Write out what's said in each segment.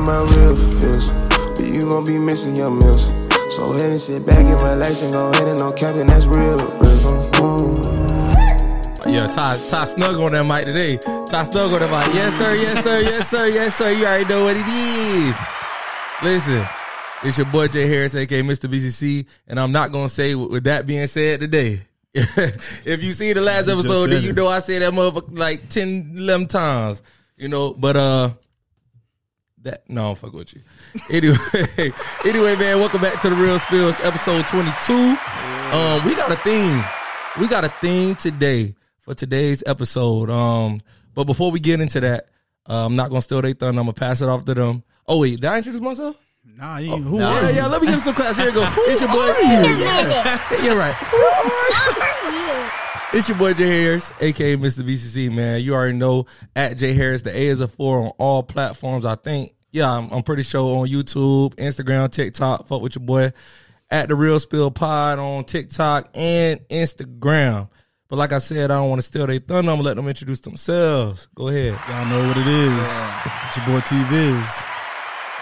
We talking about real feels, but you gon' be missing your meals. So ahead and sit back and relax and go ahead and no capping, that's real. real. Ooh. Yeah, Ty, Ty snug on that mic today. Ty snug on that mic. Yes, sir. Yes, sir. Yes, sir. Yes, sir. You already know what it is. Listen, it's your boy Jay Harris, aka Mr. BCC, and I'm not gonna say with that being said today. if you see the last episode, said then you know I said that motherfucker like 10, 11 times. You know, but uh that no, I'm fuck with you. Anyway, anyway, man, welcome back to the Real Spills, episode 22. Um, we got a theme. We got a theme today for today's episode. Um, but before we get into that, uh, I'm not gonna steal their thunder. I'm gonna pass it off to them. Oh wait, did I introduce myself? Nah, you, who yeah, are you? yeah. Let me give some class. Here you go. it's your boy. Yeah, you're right. It's your boy Jay Harris, aka Mr. BCC. Man, you already know at Jay Harris. The A is a four on all platforms. I think. Yeah, I'm, I'm pretty sure on YouTube, Instagram, TikTok. Fuck with your boy at the Real Spill Pod on TikTok and Instagram. But like I said, I don't want to steal their thunder. I'm gonna let them introduce themselves. Go ahead. Y'all know what it is. It's your boy T Viz.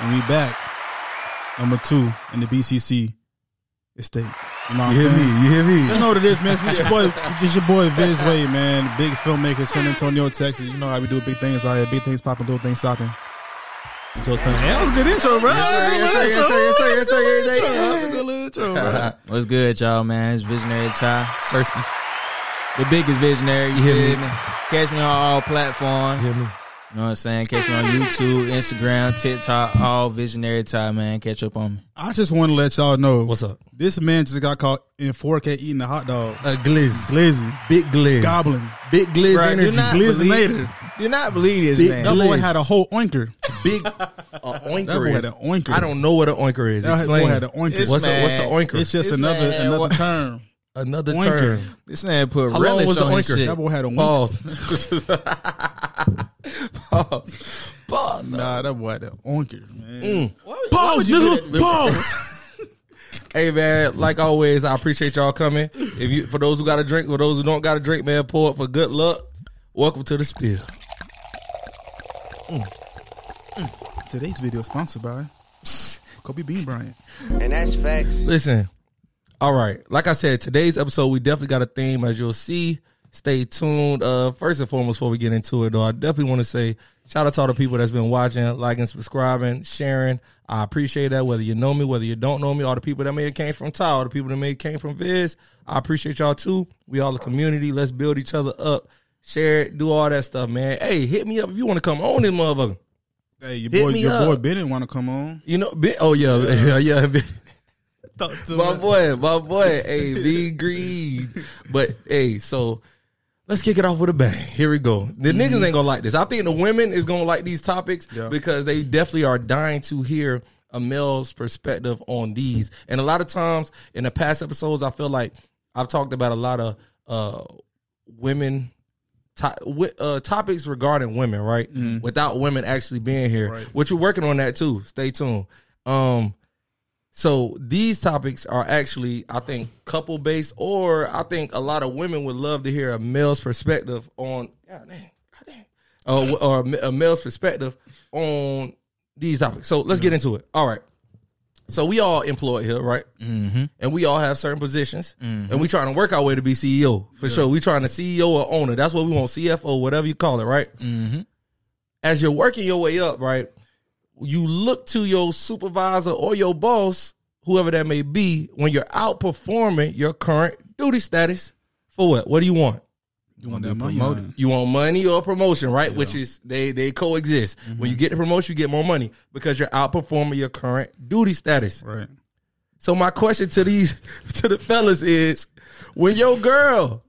And we back. Number two in the BCC estate. You know what You hear I'm me? saying? You hear me? You know what it is, man. It's your boy, it's your boy Vizway, man. Big filmmaker, San Antonio, Texas. You know how we do big things out here. Big things popping, little things stopping. So time. That was a good intro, bro. What's good, y'all, man? It's Visionary Ty, Sersky. the biggest visionary. You, You hear feel me? me? Catch me on all platforms. You hear me? You know what I'm saying? Catch me on YouTube, Instagram, TikTok, all Visionary Ty, man. Catch up on me. I just want to let y'all know What's up? this man just got caught in 4K eating a hot dog. A glizz. Glizzy. Big glizz. Goblin. Big glizz Bruh, energy. do not Glizzinator. believe, do not believe this, Big man. That boy had a whole oinker. Big uh, oinker. That boy had an oinker. I don't know what an oinker is. That Explain. boy had an oinker. This what's a, what's an oinker? It's just This another man, another term. Another oinker. term. This man put How long relish was the on his oinker? shit. That boy had a oinker. Pause. Pause. Pause. Nah, that boy had an oinker, man. Mm. Pause, nigga. Pause. Hey man, like always, I appreciate y'all coming. If you for those who got a drink, for those who don't got a drink, man, pour it for good luck. Welcome to the spill. Today's video is sponsored by Kobe Bean Bryant. And that's facts. Listen, all right. Like I said, today's episode we definitely got a theme, as you'll see. Stay tuned. Uh, first and foremost, before we get into it, though, I definitely want to say shout out to all the people that's been watching, liking, subscribing, sharing. I appreciate that. Whether you know me, whether you don't know me, all the people that may have came from all the people that may have came from Viz, I appreciate y'all too. We all a community. Let's build each other up. Share it, do all that stuff, man. Hey, hit me up if you want to come on this motherfucker. Hey, your Hit boy, me your up. boy Bennett want to come on. You know, bi- oh yeah, yeah, yeah. Talk to my boy, my boy. Hey, be green. But hey, so let's kick it off with a bang. Here we go. The niggas ain't gonna like this. I think the women is gonna like these topics Yeah. because they definitely are dying to hear a male's perspective on these. And a lot of times in the past episodes, I feel like I've talked about a lot of uh women to, uh, topics regarding women, right? Without women actually being here, Right. which we're working on that too. Stay tuned. Um, so these topics are actually, I think, couple based, or I think a lot of women would love to hear a male's perspective on, God damn, God damn, uh, or a male's perspective on these topics. So let's get into it. All right. So we all employed here, right? Mm-hmm. And we all have certain positions, and we trying to work our way to be CEO for sure. We trying to CEO or owner. That's what we want, CFO, whatever you call it, right? Mm-hmm. As you're working your way up, right? You look to your supervisor or your boss, whoever that may be, when you're outperforming your current duty status for what? What do you want? You want that money? promoted. man. You want money or promotion, right? Which is they they coexist. Mm-hmm. When you get the promotion, you get more money because you're outperforming your current duty status. Right. So my question to these to the fellas is when your girl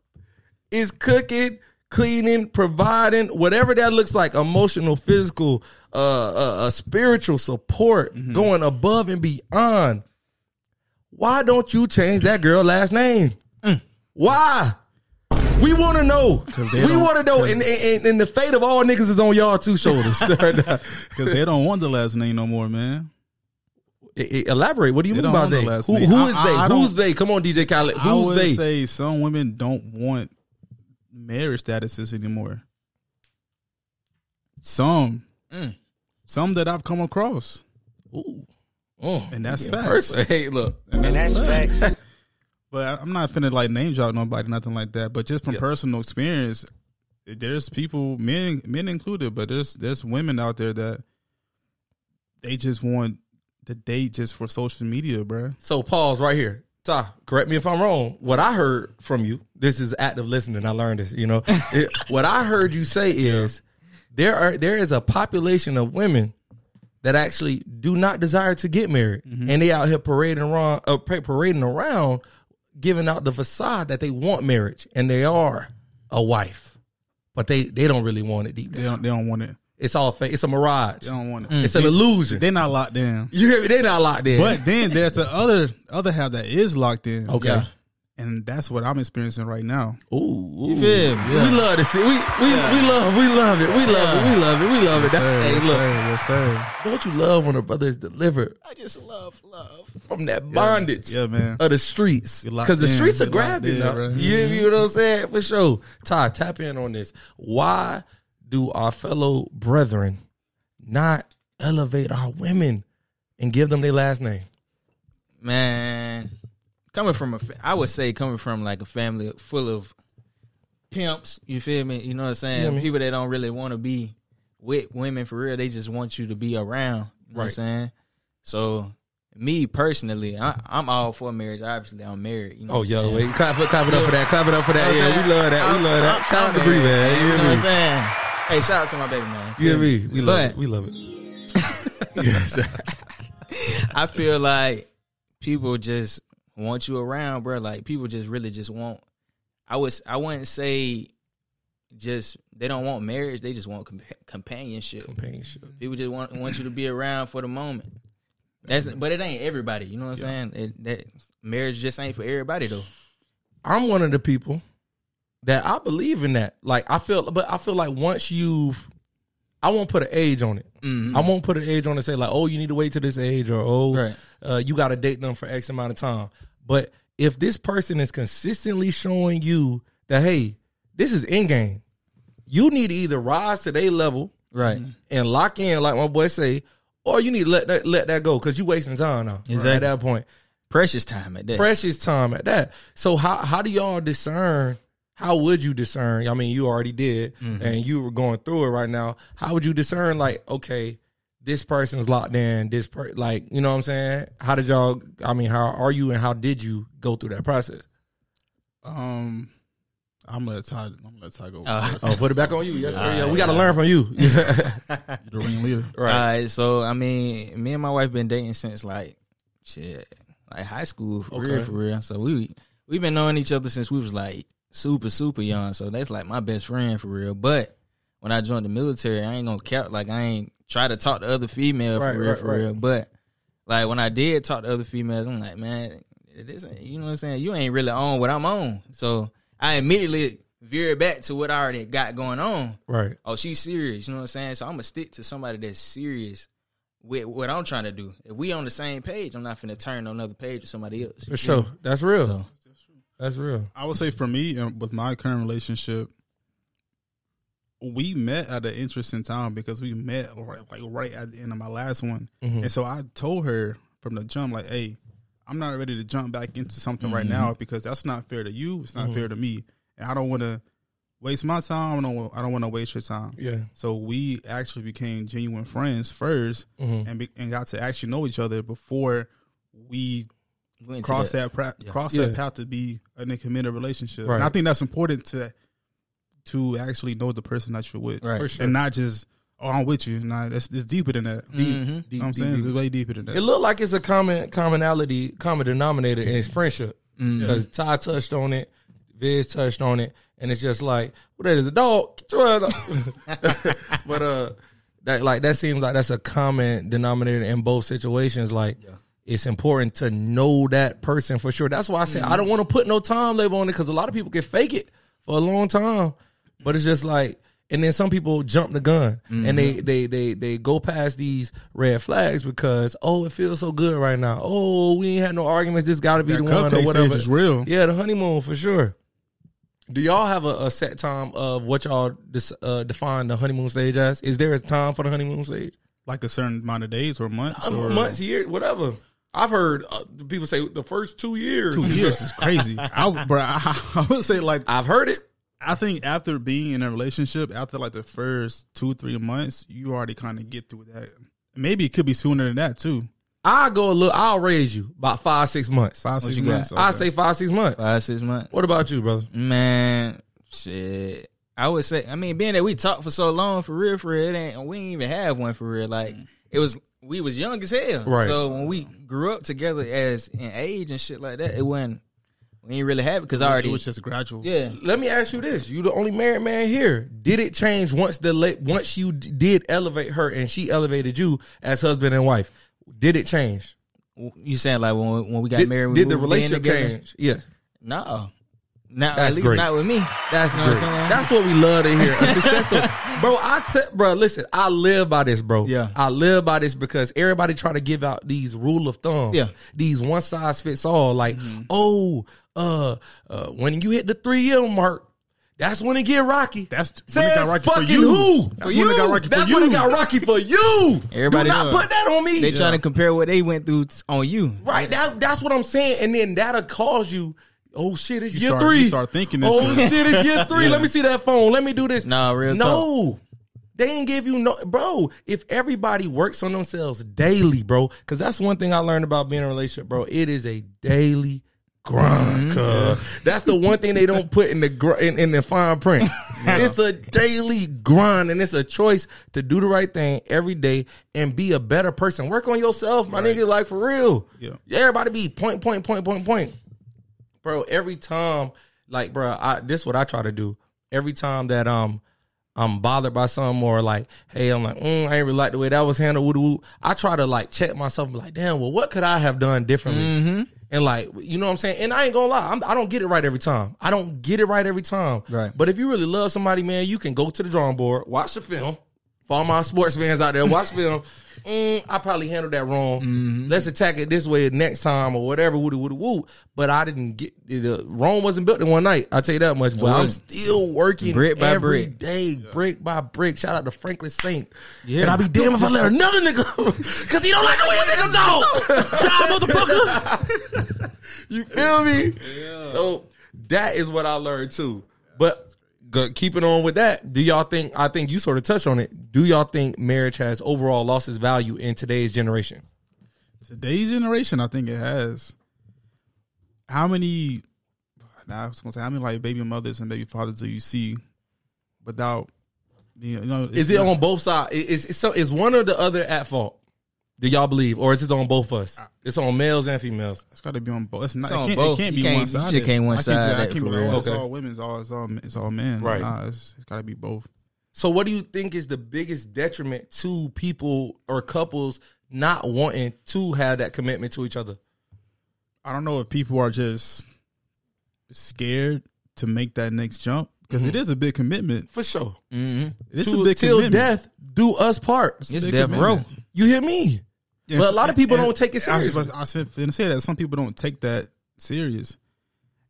is cooking, cleaning, providing, whatever that looks like, emotional, physical, uh, uh, uh spiritual support, going above and beyond. Why don't you change that girl last name? Why? We want to know. We want to know. And, and, and the fate of all niggas is on y'all two shoulders. Because they don't want the last name no more, man. Elaborate. What do you They mean by they? last Who, who I- is I- they? I Who's they? Come on, DJ Khaled. I Who's would they? say some women don't want marriage statuses anymore. Some, Mm. some that I've come across, Ooh. Mm. and that's Yeah, facts. person- Hey, look. And that's facts. But I- I'm not finna like name drop nobody, nothing like that. But just from Yeah. personal experience, there's people, men, men included, but there's there's women out there that they just want to date just for social media, bro. So pause right here. Ta, correct me if I'm wrong. What I heard from you, this is active listening. I learned this. You know, It- what I heard you say is there are there is a population of women that actually do not desire to get married, and they out here parading around, uh, parading around, giving out the facade that they want marriage, and they are a wife, but they they don't really want it deep They don't they don't want it. It's all fake. It's a mirage. They don't want it. It's an mm. illusion. They're not locked in. you hear me? They're not locked in. But then there's the other other half that is locked in. okay. Yeah. And that's what I'm experiencing right now. Ooh, ooh. You feel me? We love to see. We we, we love we love it. We love it. We love it. We love it. That's Sir, hey yes, look. sir, yes, sir. Don't you love when a brother is delivered I just love love. from that bondage Yeah, man. of the streets? Because the in. streets are You're locked grabbing in, now. bro. You hear me? What I'm saying for sure. Ty, tap in on this. Why do our fellow brethren not elevate our women and give them their last name? Man, coming from a, I would say coming from like a family full of pimps. You feel me? You know what I'm saying? Yeah. People that don't really want to be with women for real. They just want you to be around. You know what I'm saying? So me personally, I, I'm all for marriage. Obviously, I'm married. You know Oh, yo, wait, clap, it- clap it up for that. Clap it up for that. Yeah, we love that. saying? We love that. I'm- Shout out to Bree, married, man. You You know what I'm saying? Hey, shout out to my baby man. You hear me? We love But- it. We love it. yes. I feel like people just want you around, bro. Like people just really just want. I was I wouldn't say just they don't want marriage. They just want compa- companionship. Companionship. People just want want you to be around for the moment. That's but it ain't everybody. You know what I'm saying? It, that marriage just ain't for everybody though. I'm one of the people that I believe in that. Like I feel, but I feel like once you've, I won't put an age on it. Mhm. I won't put an age on it. and Say like, oh, you need to wait to this age, or oh, Right. uh, you got to date them for X amount of time. But if this person is consistently showing you that, hey, this is in game, you need to either rise to their level Right. and lock in, like my boy say, or you need to let that let that go because you wasting time now. Exactly. At that point, Precious time at that. precious time at that. So how how do y'all discern? How would you discern? I mean, you already did, and you were going through it right now. How would you discern? Like, okay, this person's locked in. This per like, you know what I'm saying? How did y'all? I mean, how are you, and how did you go through that process? Um, I'm gonna let Ty. I'm gonna let Ty go. Uh. Oh, put it back on you. Yes, sir. Yeah, we got to learn from you. You're the ringleader. All right, so I mean, me and my wife been dating since like shit, like high school for Okay. real, for real. So we we've been knowing each other since we was like super super young. So that's like my best friend for real. But when I joined the military, I ain't gonna count like I ain't try to talk to other females Right, for real, right, for right. real. But like when I did talk to other females, I'm like, man, this ain't, you know what I'm saying? You ain't really on what I'm on. So I immediately veered back to what I already got going on right. oh, she's serious. You know what I'm saying? So I'm gonna stick to somebody that's serious with what I'm trying to do. If we on the same page, I'm not finna turn on another page with somebody else. For sure. That's real. So, That's real. I would say for me, um, with my current relationship, we met at an interesting time because we met right, like right at the end of my last one, Mhm. and so I told her from the jump, like, "Hey, I'm not ready to jump back into something right Mm-hmm. now because that's not fair to you. It's not fair to me, and I don't want to waste my time. I don't. I don't want to waste your time. Yeah. So we actually became genuine friends 1st Mhm. and be, and got to actually know each other before we cross that, pra- Yeah. cross Yeah. that path to be in a committed relationship. Right. And I think that's important to to actually know the person that you're with, Right. For sure. and not just oh I'm with you. Nah, that's it's deeper than that. Mhm. You know what I'm saying it's way deeper than that. It looked like it's a common commonality, common denominator in friendship. Because Ty touched on it, Viz touched on it, and it's just like, what that is a dog? Get your ass up. but uh, that like that seems like that's a common denominator in both situations. Like, it's important to know that person for sure. That's why I say I don't want to put no time label on it because a lot of people can fake it for a long time, but it's just like. And then some people jump the gun and they, they they they go past these red flags because oh it feels so good right now oh we ain't had no arguments this got to be That the one or whatever is real. yeah the honeymoon for sure Do y'all have a, a set time of what y'all dis, uh, define the honeymoon stage as? Is there a time for the honeymoon stage? Like a certain amount of days or months Um, or months, years, whatever. I've heard uh, people say the first two years. two years is crazy. I, bro, I, I would say like I've heard it. I think after being in a relationship, after like the first two three months, you already kind of get through that. Maybe it could be sooner than that too. I go a little. I'll raise you about five six months. Five six you got? months. I say five six months. Five six months. What about you, brother? Man, shit. I would say. I mean, being that we talked for so long, for real, for real, it ain't. We ain't even have one for real. Like it was. We was young as hell. Right. So when we grew up together as in age and shit like that, it wasn't. We ain't really have it because I already. it was just gradual. yeah. Let me ask you this: You the only married man here. Did it change once the la- once you d- did elevate her and she elevated you as husband and wife? Did it change? You saying like when we, when we got Did, married? we did the relationship together? change? Yes. No. Not That's at least great. not with me. That's You know great. I'm? That's what we love to hear. A success story. bro, I te- bro, listen, I live by this, bro. Yeah. I live by this because everybody try to give out these rule of thumbs. Yeah. Mm-hmm. These one size fits all. Like, oh, uh, uh, when you hit the three year mark, that's when it get rocky. That's when it got rocky for you. who? That's for when it got rocky for you. That's when it got rocky for you. Everybody Do not know. put that on me. They trying to compare what they went through on you. Right. That, that's what I'm saying. And then that'll cause you. Oh shit! It's You year start- three. you start thinking this Oh shit. shit! It's year three. Let me see that phone. Let me do this. Nah, real No, they ain't give you no, bro. If everybody works on themselves daily, bro, because that's one thing I learned about being in a relationship, bro. It is a daily grind. Mm-hmm. Cuz that's the one thing they don't put in the gr- in, in the fine print. It's a daily grind, and it's a choice to do the right thing every day and be a better person. Work on yourself, my nigga. Like for real. Yeah. Everybody be point, point, point, point, point bro. Every time, like, bro, I this what I try to do. Every time that um I'm bothered by something or like, hey, I'm like, mm, I ain't really like the way that was handled. Woo woo. I try to like check myself, and be like, damn, well, what could I have done differently? And like, you know what I'm saying? And I ain't gonna lie, I'm, I don't get it right every time. I don't get it right every time. Right. But if you really love somebody, man, you can go to the drawing board, watch the film. For all my sports fans out there, watch film. Mm, I probably handled that wrong. Let's attack it this way next time or whatever. Woody woody woo. But I didn't get the Rome wasn't built in one night. I will tell you that much. But I'm still working Brick by every brick. day, brick by brick. Shout out to Franklin Saint. Yeah. And I'll be damned if I let another nigga because he don't like the way a nigga talk. Child motherfucker. you feel me? So that is what I learned too. But go, keeping on with that, do y'all think? I think you sort of touched on it. Do y'all think marriage has overall lost its value in today's generation? Today's generation, I think it has. How many? Now I was gonna say how many like baby mothers and baby fathers do you see without? You know, Is it not- on both sides? Is is, so, is one or the other at fault? Do y'all believe, or is it on both of us? It's on males and females. It's got to be on both. It's not. It's it on can't, both. It can't You be one you sided. just can't I one-side can't, I can't for be like, oh, it's Okay. all women. It's all. It's all. It's all men. Right. Nah, it's, it's got to be both. So, what do you think is the biggest detriment to people or couples not wanting to have that commitment to each other? I don't know if people are just scared to make that next jump because it is a big commitment. For sure. Mm-hmm. It's To- a big till commitment. death do us part. It's a It's big death commitment. row. You hear me? Yes, But a lot of people and- don't take it I was- serious. I said, finna say that some people don't take that serious,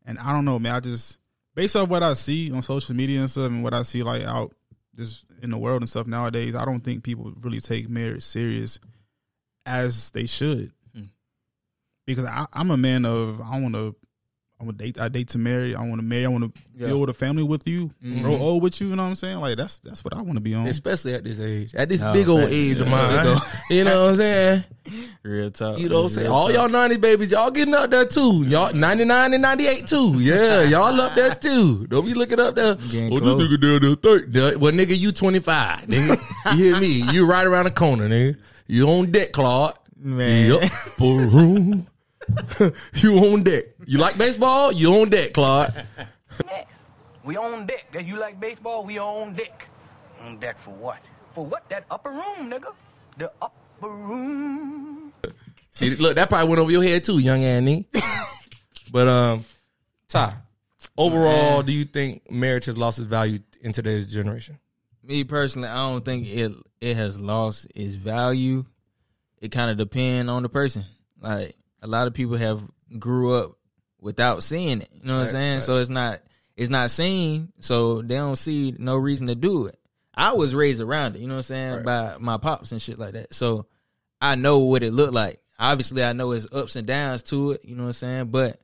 and I don't know, man. I just based off what I see on social media and stuff, and what I see like out just in the world and stuff nowadays, I don't think people really take marriage serious as they should. Hmm. Because I, I'm a man of I want to. I want to date. I date to marry. I want to marry. I want to Yeah. build a family with you, Mm-hmm. grow old with you. You know what I'm saying? Like that's that's what I want to be on. Especially at this age. At this Oh, big old facts. age of mine. big You know what I'm saying? Real talk. You know what I'm saying? Real All y'all 90 babies, y'all getting up there too. Y'all 99 and 98 too. Yeah, y'all up there too. Don't be looking up there. Getting Oh, close. this nigga down there 30. Well, nigga, you 25. Nigga. you hear me? You right around the corner, nigga. You on deck, Claude. Man. Yep. Boom. you on deck. You like baseball? You on deck, Claude. We on deck. That you like baseball? We on deck. On deck for what? For what? That upper room, nigga. The upper room. See, look, that probably went over your head too, young Annie. but um, Ty, overall, do you think marriage has lost its value in today's generation? me personally, I don't think it it has lost its value. It kind of depend on the person. Like a lot of people have grew up without seeing it. You know what I'm saying? facts. So it's not it's not seen, so they don't see no reason to do it. I was raised around it, you know what I'm saying, by my pops and shit like that. So I know what it looked like. Obviously, I know its ups and downs to it, you know what I'm saying. But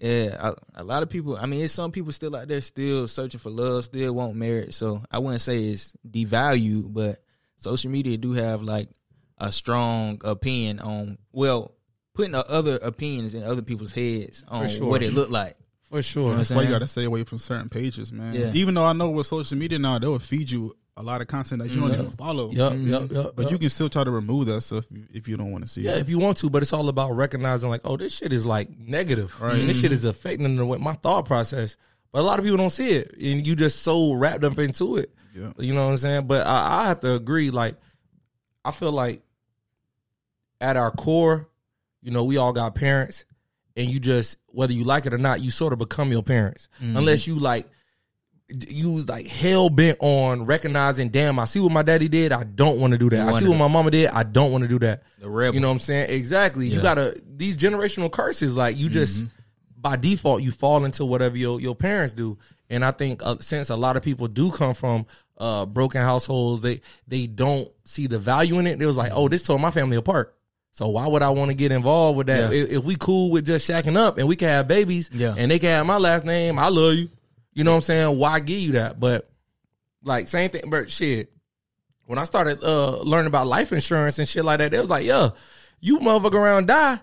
yeah, a, a lot of people. I mean, it's some people still out there still searching for love, still want marriage. So I wouldn't say it's devalued, but social media do have like a strong opinion on well putting the other opinions in other people's heads on sure. what it looked like. For sure. That's why you got to stay away from certain pages, man. Yeah. Even though I know with social media now, they'll feed you a lot of content that you don't mm-hmm. even follow. Yep, yep, yep. But yep. you can still try to remove that stuff if you don't want to see Yeah, it. Yeah, if you want to, but it's all about recognizing like, oh, this shit is like negative. Right. And this mm-hmm. shit is affecting the way my thought process. But a lot of people don't see it. And you just so wrapped up into it. Yeah. You know what I'm saying? But I, I have to agree, like, I feel like at our core, you know, we all got parents, and you just whether you like it or not, you sort of become your parents. Unless you like you was like hell bent on recognizing, damn, I see what my daddy did. I don't want to do that. I see what my mama did. I don't want to do that. The rebel. You know what I'm saying? Exactly. You gotta these generational curses. Like you just by default you fall into whatever your your parents do. And I think uh, since a lot of people do come from uh, broken households, they they don't see the value in it. It was like, oh, this tore my family apart. So why would I want to get involved with that? Yeah. If, if we cool with just shacking up and we can have babies, Yeah. and they can have my last name, I love you. You know what I'm saying? Why give you that? But like same thing, but shit. When I started uh, learning about life insurance and shit like that, it was like, yeah, you motherfucker around die,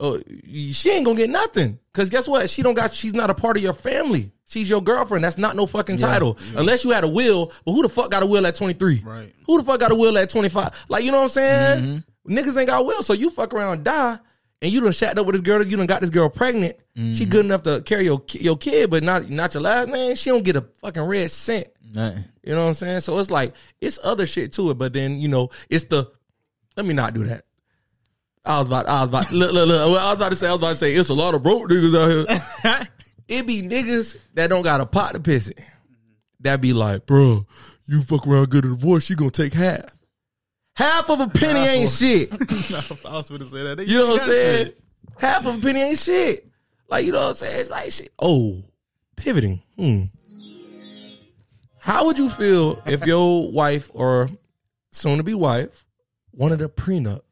uh, she ain't gonna get nothing. Cause guess what? She don't got. She's not a part of your family. She's your girlfriend. That's not no fucking title. Unless you had a will. But who the fuck got a will at 23? Right. Who the fuck got a will at 25? Like, you know what I'm saying? Niggas ain't got will. So you fuck around die. And you done shacked up with this girl. You done got this girl pregnant. She mm-hmm. good enough to carry your your kid, but not not your last name. She don't get a fucking red cent. Nothing. You know what I'm saying? So it's like it's other shit to it, but then you know it's the. Let me not do that. I was about. I was about. Look, look, look. I was about to say. I was about to say. It's a lot of broke niggas out here. it be niggas that don't got a pot to piss it. That be like, bro, you fuck around, get a divorce, she gonna take half. Half of a penny ain't shit. I was going to say that. They- You know what I'm saying? shit. Half of a penny ain't shit. Like, you know what I'm saying? It's like shit. Oh, pivoting. Hmm. How would you feel if your wife or soon to be wife wanted a prenup?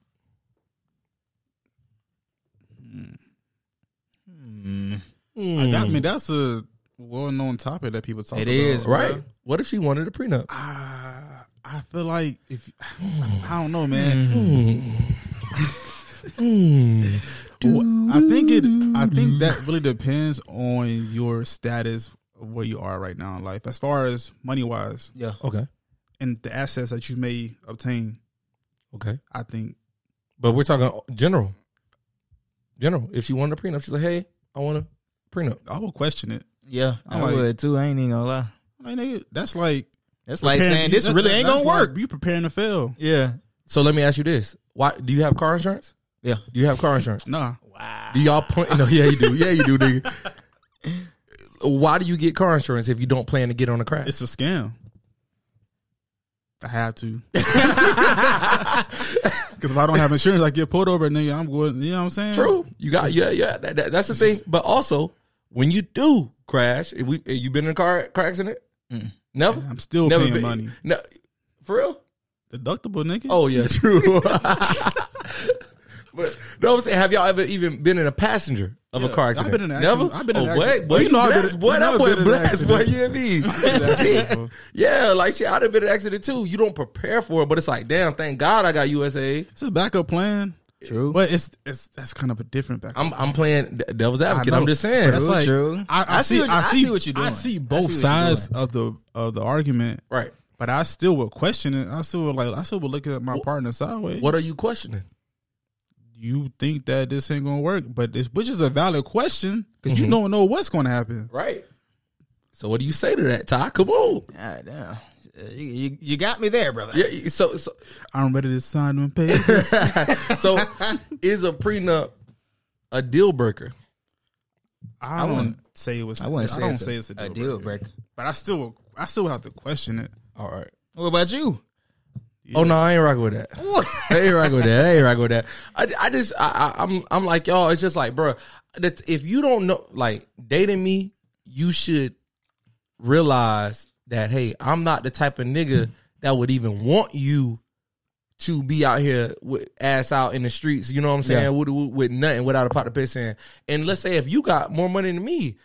I, got- I mean, that's a well known topic that people talk It about. is, Right? Bruh. What if she wanted a prenup? Ah, I feel like if I don't know, man. Well, I think it. I think that really depends on your status of where you are right now in life, as far as money wise, Yeah. Okay. and the assets that you may obtain. Okay. I think But we're talking general. General. If she wanted a prenup, she's like, hey, I want a prenup. I will question it. Yeah, I I'm like- would too. I ain't even gonna lie. Like, nigga, that's like That's like preparing- saying this really ain't that's gonna work. Like you preparing to fail? Yeah. So let me ask you this. Why do you have car insurance? Yeah. Do you have car insurance? Nah, Wow. Do y'all point? No, yeah, you do. Yeah, you do, nigga. Why do you get car insurance if you don't plan to get on a crash? it's a scam. I have to. Because if I don't have insurance, I get pulled over, nigga. I'm going. You know what I'm saying? True. You got yeah, yeah. That, that- that's the thing. But also, when you do crash, if we if you been in a car car accident, never. I'm still never paying been- money. No, for real. Deductible, nigga. Oh yeah, true. but no, I'm saying, have y'all ever even been in a passenger of a Yeah, car I've accident? been in an Never. accident. I've been in oh, an accident. Well, you know I've blessed. been- boy, that I've boy blessed. Boy, you and me. accident. yeah, like shit. I'd have been in an accident too. You don't prepare for it, but it's like, damn, thank God I got USA. It's a backup plan. True. But it's it's that's kind of a different backup. I'm I'm playing devil's advocate. I'm just saying. That's True, like true. I, I, I see, see what you- I I see see what you're doing. I see I both see sides of the of the argument, right. but I still would question it. I still would like I still would look at my partner sideways. What are you questioning? you think that this ain't gonna work? But this, which is a valid question because Mm-hmm. you don't know what's gonna happen. Right. So what do you say to that, Ty? Come on. God damn. You, you, you got me there, brother. Yeah. So so I'm ready to sign them papers. so is a prenup a deal breaker? I don't say it was. I wouldn't say, don't it's, say a, it's a a deal, deal breaker. breaker. but I still. I still have to question it. All right. What about you? Oh no, I ain't rocking with that. I ain't rocking with that. I ain't rocking with that. I, I just I, I, I'm I'm like y'all. It's just like, bro, that if you don't know, like dating me, you should realize that hey, I'm not the type of nigga that would even want you to be out here with ass out in the streets. You know what I'm saying? Yeah. With, with, with nothing, without a pot to piss in. And let's say if you got more money than me,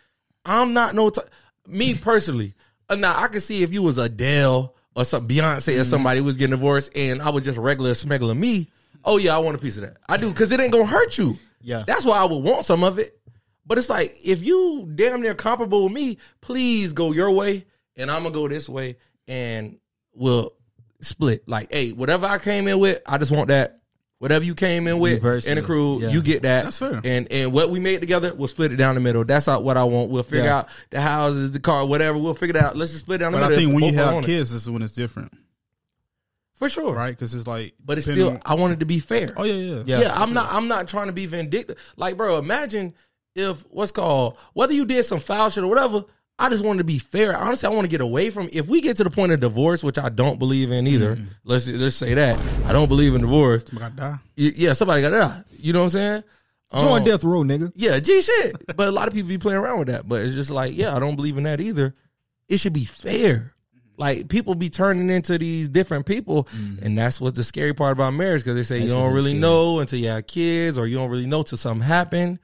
I'm not no. T- me personally, uh, now I can see if you was Adele or some Beyonce or somebody was getting divorced, and I was just regular smuggler me. Oh yeah, I want a piece of that. I do because it ain't gonna hurt you. Yeah. that's why I would want some of it. But it's like if you damn near comparable with me, please go your way, and I'm gonna go this way, and we'll split. Like, hey, whatever I came in with, I just want that. Whatever you came in with Reverse in the crew, Yeah. you get that. That's fair. And and what we made together, we'll split it down the middle. That's not what I want. We'll figure Yeah. out the houses, the car, whatever. We'll figure it out. Let's just split it down the But I middle. think if when you have on it. kids, this is when it's different, for sure, right? Because it's like, But it's depending still, I wanted to be fair. oh yeah, yeah, yeah, Yeah, I'm not. I'm not trying to be vindictive. Like, bro, imagine if what's called whether you did some foul shit or whatever. I just want to be fair. Honestly, I want to get away from. If we get to the point of divorce, which I don't believe in either, mm-hmm. let's let's say that I don't believe in divorce. I got die. Yeah, somebody got to die. You know what I'm saying? Join Um, death row, nigga. Yeah, G shit. but a lot of people be playing around with that. But it's just like, yeah, I don't believe in that either. It should be fair. Mm-hmm. Like people be turning into these different people, mm-hmm. and that's what's the scary part about marriage because they say you don't really scary. know until you have kids, or you don't really know till something happen,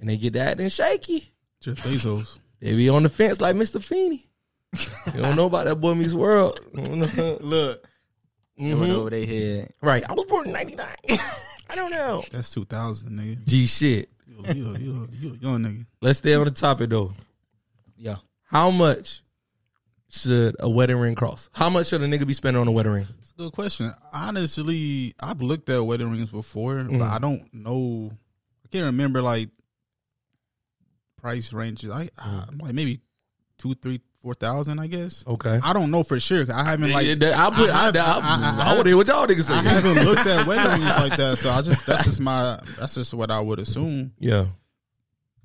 and they get that and shaky. Jeff Bezos. They be on the fence like Mr. Feeney. you don't know about that boy meets world. Look, it went over their head. right. I was born in '99. I don't know. That's two thousand, nigga. G shit. You, a- you, you, you young nigga. Let's stay on the topic though. Yeah. How much should a wedding ring cost? How much should a nigga be spending on a wedding ring? It's a good question. Honestly, I've looked at wedding rings before, Mm. but I don't know. I can't remember like price ranges. I, I like maybe two, three, four thousand. I guess. Okay. I don't know for sure. 'cause I haven't like. I, put, I, I, have- I, I- I- want to hear what y'all niggas say. I haven't looked at wedding rings like that, so I just that's just my that's just what I would assume. yeah.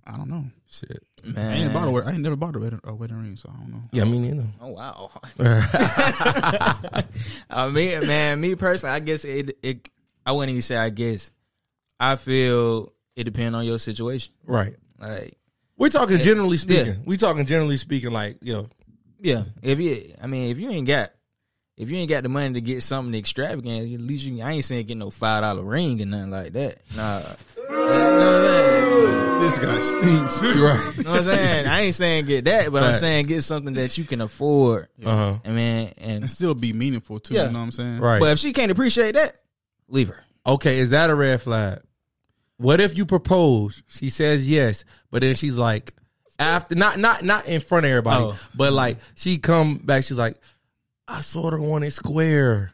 I don't know. Shit. I Man. ain't bought a wed- I ain't never bought a wedding, a wedding ring, so I don't know. Yeah, me neither. Oh wow. Uh, I mean, man, me personally, I guess it. It. I wouldn't even say. I guess. I feel it depends on your situation. right. Like, We're talking generally speaking. Yeah. We talking generally speaking. Like, yo, yeah, if you, I mean, if you ain't got, if you ain't got the money to get something extravagant, at least you. I ain't saying get no five dollar ring or nothing like that. Nah. You This guy stinks. you're right. what I'm saying? I ain't saying get that, but I'm saying get something that you can afford. Uh huh. I mean, and and still be meaningful too. Yeah. You know what I'm saying? Right. but if she can't appreciate that, leave her. okay, is that a red flag? What if you propose? She says yes, but then she's like, after not not not in front of everybody, Oh. but like she come back, she's like, I sort of want it square.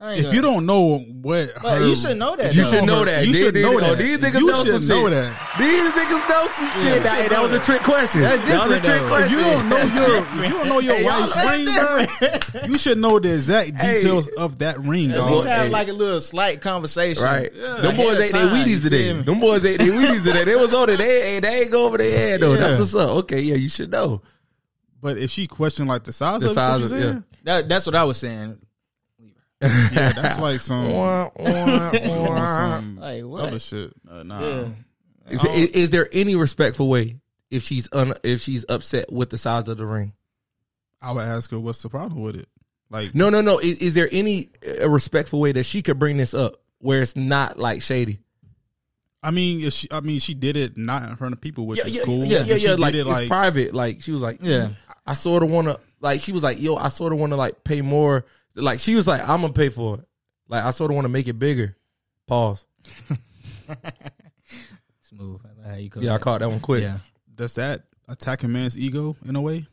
I ain't If you don't know what, her- you should know that. You though. should know that. You should know oh, that. these niggas you know some know shit. that. These niggas know some shit. That, should that was a trick question. That's that was a trick though. question. If you don't know your, if you don't know your Hey, wife's ring, bro, you should know the exact Hey. details of that ring, At dog. least have Hey. like a little slight conversation. Right. Yeah. Them boys Ahead ate of their time, Wheaties today. Them boys ate their Wheaties today. They was on it. They, they ain't go over their head though. That's what's up. Okay, yeah, you should know. But if she questioned like the size The of size it, of- what you saying? That, that's what I was saying. Yeah, that's like some, some Like what? other shit. Uh, nah. Yeah. Is, is, is there any respectful way if she's un, if she's upset with the size of the ring? I would ask her what's the problem with it. Like, No, no, no. Is, is there any uh, respectful way that she could bring this up where it's not like shady? I mean, if she, I mean, she did it not in front of people, which yeah, is yeah, cool. yeah, yeah, yeah. Like it it's like private. Like she was like, Yeah. I sort of want to. Like she was like, yo, I sort of want to like pay more. Like she was like, I'm gonna pay for it. Like I sort of want to make it bigger. Pause. Smooth. I how you call Yeah, I caught that one quick. Yeah. does that attack a man's ego in a way?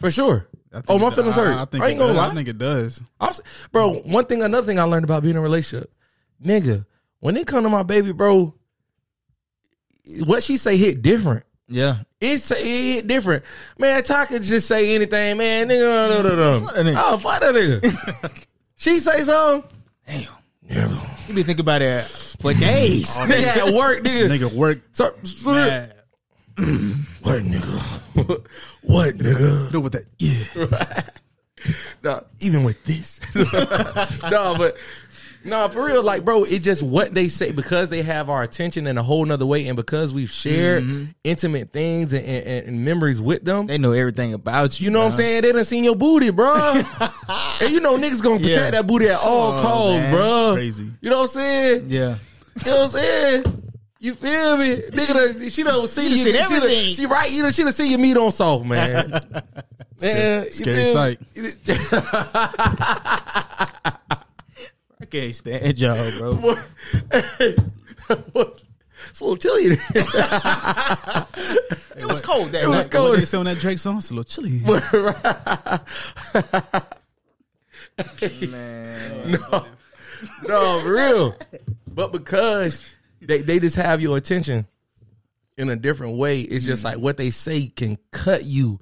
For sure. Oh, my feelings hurt. I, think I ain't it gonna does. lie. I think it does. I'm, bro, one thing, another thing I learned about being in a relationship, nigga, when it come to my baby, bro, what she say hit different. Yeah. It's it hit different, man. Ty could just say anything, man. Nigga, no, no, no, no. Fuck that nigga. Oh, fuck that nigga. she say something. Damn. Never. You be thinking about it for days. Oh, nigga at work, nigga. Nigga work. So, so what, nigga? what, nigga? Do with that. Yeah. no, even with this. no, but No, for real, like, bro, it's just what they say because they have our attention in a whole nother way, and because we've shared mm-hmm. intimate things and, and, and memories with them. They know everything about you. You know what I'm saying? They done seen your booty, bro. and you know niggas gonna protect Yeah. that booty at all Oh, costs, man. bro. Crazy. You know what I'm saying? Yeah. You know what I'm saying? You feel me? Nigga, done, she don't see You you. seen she, done- everything. she right. You know, she done see your meat on soft, man. man, scary feel sight. me? I can't stand y'all, bro. it's a little chilly. in here. It was cold that It was night. What cold. they say on that Drake song? It's a little chilly. Man. no, for real. But because they, they just have your attention in a different way, it's just mm. like what they say can cut you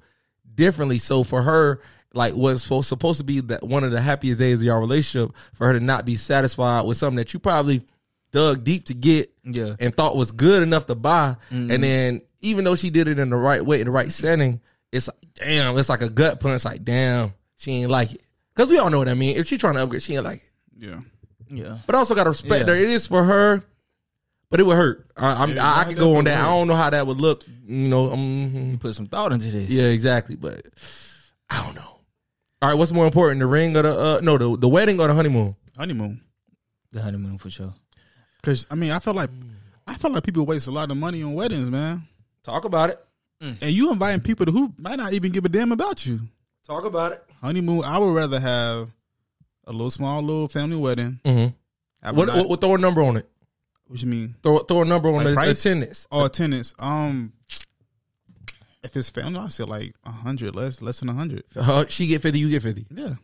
differently. So for her, like what's supposed supposed to be that one of the happiest days of your relationship, for her to not be satisfied with something that you probably dug deep to get Yeah. and thought was good enough to buy, and then even though she did it in the right way, in the right setting, it's like damn, it's like a gut punch. Like damn, she ain't like it. Cause we all know what I mean. If she trying to upgrade, she ain't like it. Yeah. Yeah. But I also gotta respect Yeah. her. It is for her, but it would hurt. I, I'm, Yeah, I, I could go on that. definitely I don't know how that would look. You know, um, Put some thought into this. yeah, exactly. But I don't know. All right, what's more important, the ring or the uh, no, the the wedding or the honeymoon? Honeymoon. The honeymoon for sure. Cause I mean, I feel like I feel like people waste a lot of money on weddings, man. Talk about it. And you inviting people to who might not even give a damn about you. Talk about it. Honeymoon. I would rather have a little small little family wedding. Mm-hmm. What, night- what, what? Throw a number on it. what you mean? Throw throw a number on Like the price? attendance. Oh, attendance. Um, if it's family, I say like a hundred, less less than a hundred. Uh, she get fifty, you get fifty. Yeah.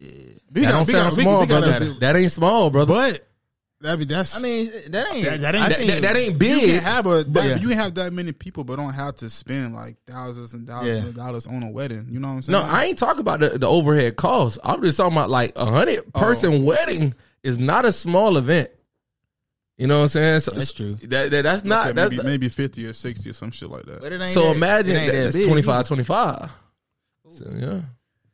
That don't sound small, brother. That ain't small, brother. But I mean, that's I mean, that ain't That- that ain't- that, that, that ain't you big. can have a that, Yeah. you can have that many people, but don't have to spend like thousands and thousands Yeah. of dollars on a wedding. You know what I'm saying? No, I ain't talking about the, the overhead costs. I'm just talking about like a hundred person wedding is not a small event. You know what I'm saying? So That's true. That, that- that's not Okay, that's maybe, not- maybe fifty or sixty or some shit like that. But it ain't so that- imagine it ain't that, that that's 25 25. So yeah.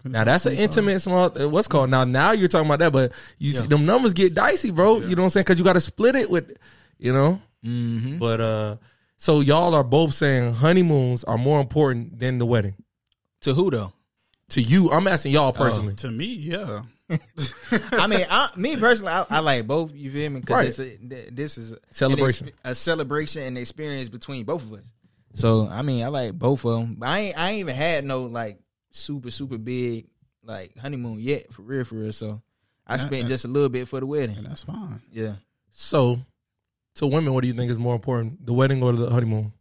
Now that's an intimate small uh, what's called now now you're talking about that but you see them numbers get dicey bro you know what I'm saying cuz you got to split it with you know Mhm. but uh so y'all are both saying honeymoons are more important than the wedding To who though? to you I'm asking y'all personally To me, yeah. I mean, I, me personally, I, I like both. You feel me? Because Right. this, is an Celebration. exp- a celebration and experience between both of us. So I mean, I like both of them. I ain't, I ain't even had no like super super big like honeymoon yet for real for real. So I Yeah, spent yeah. just a little bit for the wedding. And that's fine. Yeah. so to women what do you think is more important the wedding or the honeymoon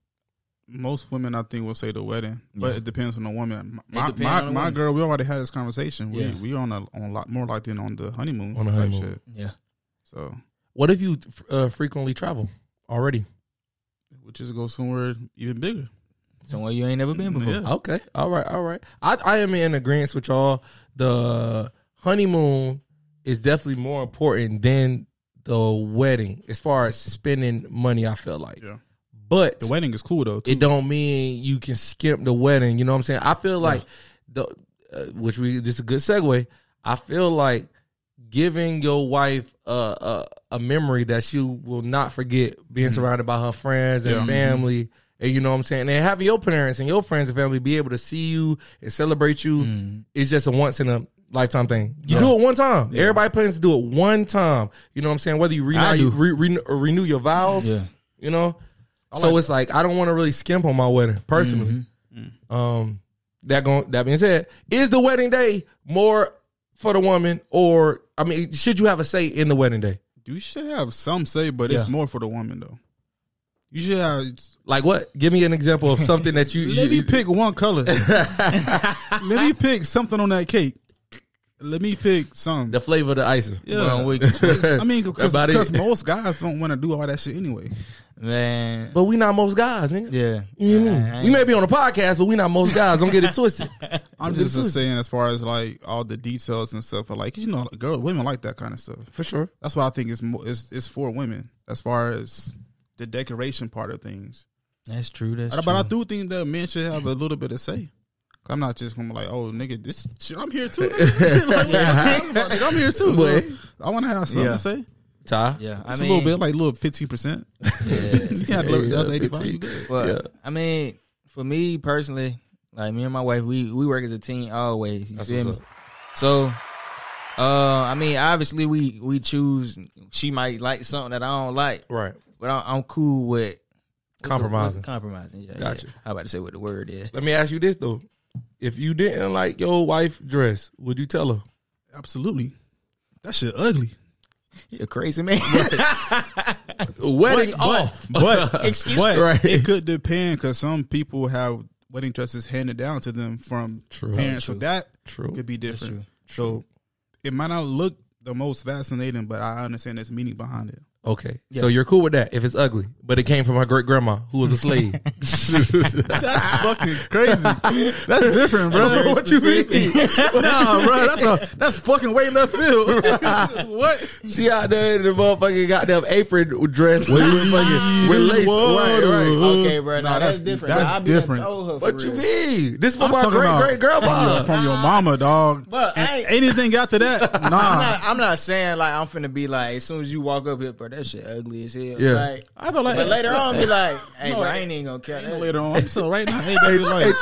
Most women, I think, will say the wedding, but Yeah. it depends on the woman. My my, on the my woman. girl, we already had this conversation. We Yeah. we on a on a lot more locked in on the honeymoon On the type honeymoon. shit. Yeah. So what if you uh, frequently travel already Which is go somewhere even bigger. Somewhere you ain't never been before. Yeah. Okay. All right. All right. I, I am in agreement with y'all. The honeymoon is definitely more important than the wedding as far as spending money, I feel like. Yeah. But The wedding is cool though. Too. it don't mean you can skip the wedding. You know what I'm saying? I feel like the uh, which we this is a good segue. I feel like giving your wife a, a a memory that she will not forget being mm-hmm. surrounded by her friends and Yeah. Mm-hmm. family. And you know what I'm saying? And having your parents and your friends and family be able to see you and celebrate you mm-hmm. is just a once in a lifetime thing. You do it one time. Everybody plans to do it one time. You know what I'm saying? Whether you renew, do. re, renew your vows, Yeah. you know. So it's like I don't want to really skimp on my wedding personally. Um, that going that being said, is the wedding day more for the woman, or I mean, should you have a say in the wedding day? You should have some say, but Yeah. it's more for the woman though. You should have. Like what? Give me an example of something that you. Let you- me pick one color. Let me pick something on that cake. Let me pick some. the flavor of the icing. Yeah. I mean, because most guys don't want to do all that shit anyway. Man. But we not most guys, nigga. Yeah. You know what I I- mean? I We may be on a podcast, but we not most guys. Don't get it twisted. I'm just, just saying, as far as like all the details and stuff, but like you know, girl, women like that kind of stuff. For sure. That's why I think it's more, it's, it's for women as far as the decoration part of things. That's true. That's but true. I do think that men should have a little bit of say. I'm not just gonna be like, oh nigga, this shit, I'm here too. like, what you talking about? Nigga, I'm here too. So, I want to have something Yeah. to say. Ty. Yeah, I It's mean, a little bit, like a little fifteen percent. you got the other eighty five. You good? But Yeah. I mean, for me personally, like me and my wife, we we work as a team always. You That's feel what's me? up. So, uh, I mean, obviously we we choose. She might like something that I don't like, Right. but I'm, I'm cool with what's the- Compromising. what's compromising. Yeah, Gotcha. yeah. I about to say what the word is. Let me ask you this though: If you didn't like your wife dress, would you tell her? Absolutely. That shit ugly. You're a crazy man. Wedding But- off. But Excuse but me. Right. it could depend because some people have wedding dresses handed down to them from True. parents. True. So that True. could be different. true. So it might not look the most fascinating, but I understand there's meaning behind it. Okay, so you're cool with that if it's ugly, but it came from her great grandma who was a slave. That's fucking crazy. That's different, bro. what you mean? nah, bro. That's a that's fucking way left field. what? She out there in the motherfucking goddamn apron dress with, fucking, with lace. Right, right. okay, bro. Nah, Nah, that's- that's, different. that's bro. I be done different. Told her What you mean? This from I'm my great great grandma. from your mama, dog. But I And ain't- anything after that, nah. I'm not, I'm not saying like I'm finna be like as soon as you walk up here, bro, that shit ugly as hell. Yeah. Like, I be like, but later on, be like, hey, No, bro, I ain't even gonna care. that. later on. So right now, hey, baby, like,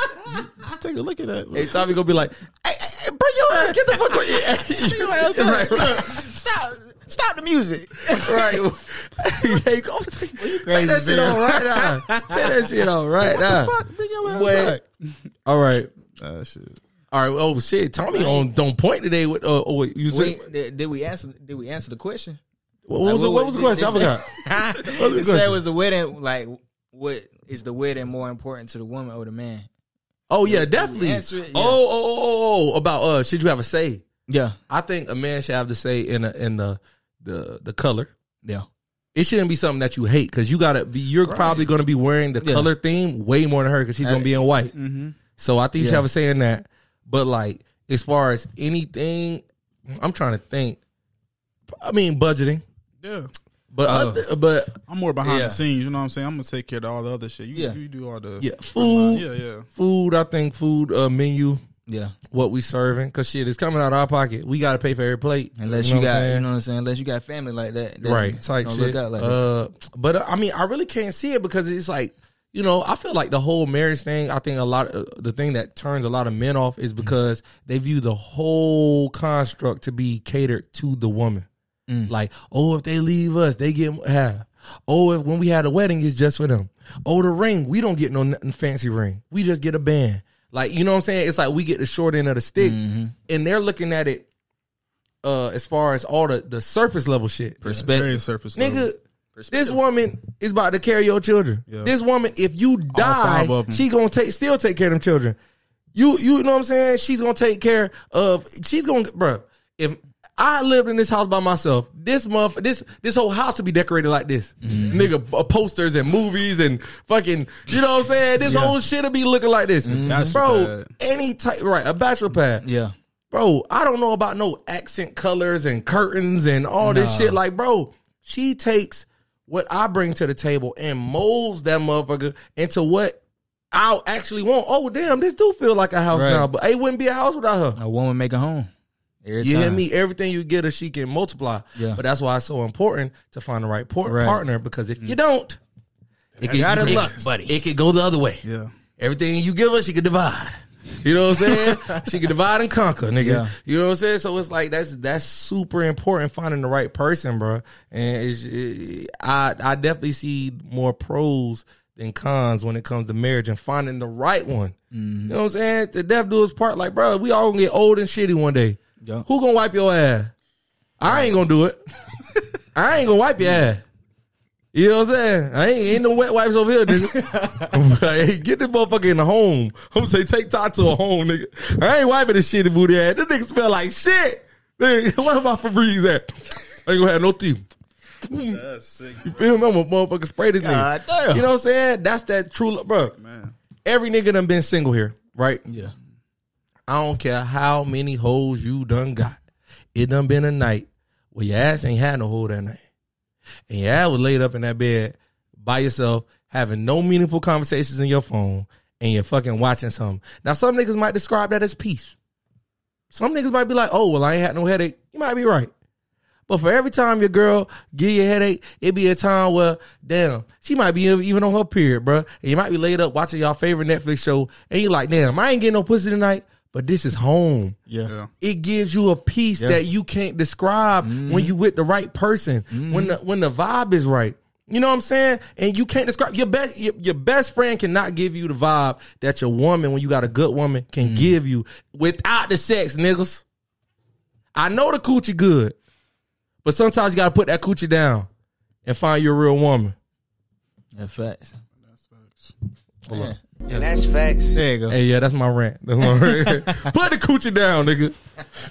take a look at that. Hey, Tommy gonna be like, hey, hey, hey, bring your ass, get the fuck with your ass right, right. Stop, stop the music. right. hey, go take, take that shit man. on right now. Take that shit on right now. Bring your ass Wait. back. All right. Ah, shit. All right. Oh shit, Tommy on don't point today with uh oh, wait, you Wait, said did, did we answer? Did we answer the question? what was the, what was the question? I forgot. forgot. was the it said was the wedding like what is the wedding more important to the woman or the man? Oh yeah, definitely. it, yeah. Oh, oh, oh, oh, about uh, should you have a say? Yeah, I think a man should have to say in a, in the the the color. yeah, It shouldn't be something that you hate because you gotta be. You're probably gonna be wearing the Yeah. color theme way more than her because she's gonna be in white. So I think you should have a say in that. But like as far as anything, I'm trying to think. I mean budgeting, Yeah. but Oh. other- but I'm more behind Yeah. the scenes. You know what I'm saying? I'm gonna take care of all the other shit. You, Yeah. you do all the yeah, food, Yeah, yeah. food. I think food uh, menu. yeah. What we serving? Cause shit is coming out of our pocket. We got to pay for every plate. Unless know you, got, saying? you know what I'm saying. Unless you got family like that, then right type don't shit. Look out like that. uh, but uh, I mean, I really can't see it because it's like you know, I feel like the whole marriage thing. I think a lot of the thing that turns a lot of men off is because they view the whole construct to be catered to the woman. Like, oh, if they leave us, they get half. Oh, if when we had a wedding, it's just for them. Oh, the ring, we don't get no nothing fancy ring. We just get a band. Like, you know what I'm saying? It's like we get the short end of the stick, and they're looking at it uh as far as all the the surface level shit. Perspective. Very surface level. Nigga, this woman is about to carry your children. Yeah. This woman, if you die, five of 'em. she gonna take still take care of them children. You you know what I'm saying? She's gonna take care of. She's gonna, bruh. If I lived in this house by myself, this month, this this whole house would be decorated like this, Mm-hmm. nigga. uh, Posters and movies and fucking, you know what I'm saying? This whole shit would be looking like this, Mm-hmm. Bro. pad. Any type, right? A bachelor pad, Yeah. bro, I don't know about no accent colors and curtains and all this shit. Like, bro, she takes what I bring to the table and molds that motherfucker into what I actually want. Oh, damn, this do feel like a house Right. now, but it wouldn't be a house without her. A woman make a home. Every You time. hear me? Everything you get her, she can multiply. Yeah. But that's why it's so important to find the right por- Right. partner because if you don't, it can, Gotta it, luck, buddy. it could go the other way. Yeah. Everything you give her, she could divide. You know what I'm saying? she could divide and conquer, nigga. Yeah. You know what I'm saying? So it's like that's that's super important finding the right person, bro. And it's, it, I I definitely see more pros than cons when it comes to marriage and finding the right one. You mm-hmm. know what I'm saying? The death do his part. Like, bro, we all gonna get old and shitty one day. Yeah. Who gonna wipe your ass? I ain't gonna do it. I ain't gonna wipe your ass. You know what I'm saying? I ain't, ain't no wet wipes over here, nigga. hey, get this motherfucker in the home. I'm gonna say take Todd to a home, nigga. I ain't wiping this shitty booty ass. This nigga smell like shit. Nigga, where my Febreze at? I ain't gonna have no teeth. That's sick. You feel me? I'm a motherfucker spray this nigga. Damn. You know what I'm saying? That's that true love, bro. Man. Every nigga done been single here, right? Yeah. I don't care how many holes you done got. It done been a night where your ass ain't had no hole that night. And your ass was laid up in that bed by yourself, having no meaningful conversations in your phone, and you're fucking watching something. Now, some niggas might describe that as peace. Some niggas might be like, oh, well, I ain't had no headache. You might be right. But for every time your girl give you a headache, it be a time where, damn, she might be even on her period, bro. And you might be laid up watching your favorite Netflix show, and you like, damn, I ain't getting no pussy tonight, but this is home. Yeah. Yeah. It gives you a peace Yeah. that you can't describe when mm-hmm. you with the right person, when mm-hmm. the when the vibe is right. You know what I'm saying? And you can't describe your best your, your best friend cannot give you the vibe that your woman, when you got a good woman, can mm-hmm. give you without the sex, niggas. I know the coochie good, but sometimes you gotta put that coochie down and find your real woman. That's facts. Hold on. And that's facts. There you go. Hey, yeah, that's my rant. That's my rant. Put the coochie down, nigga.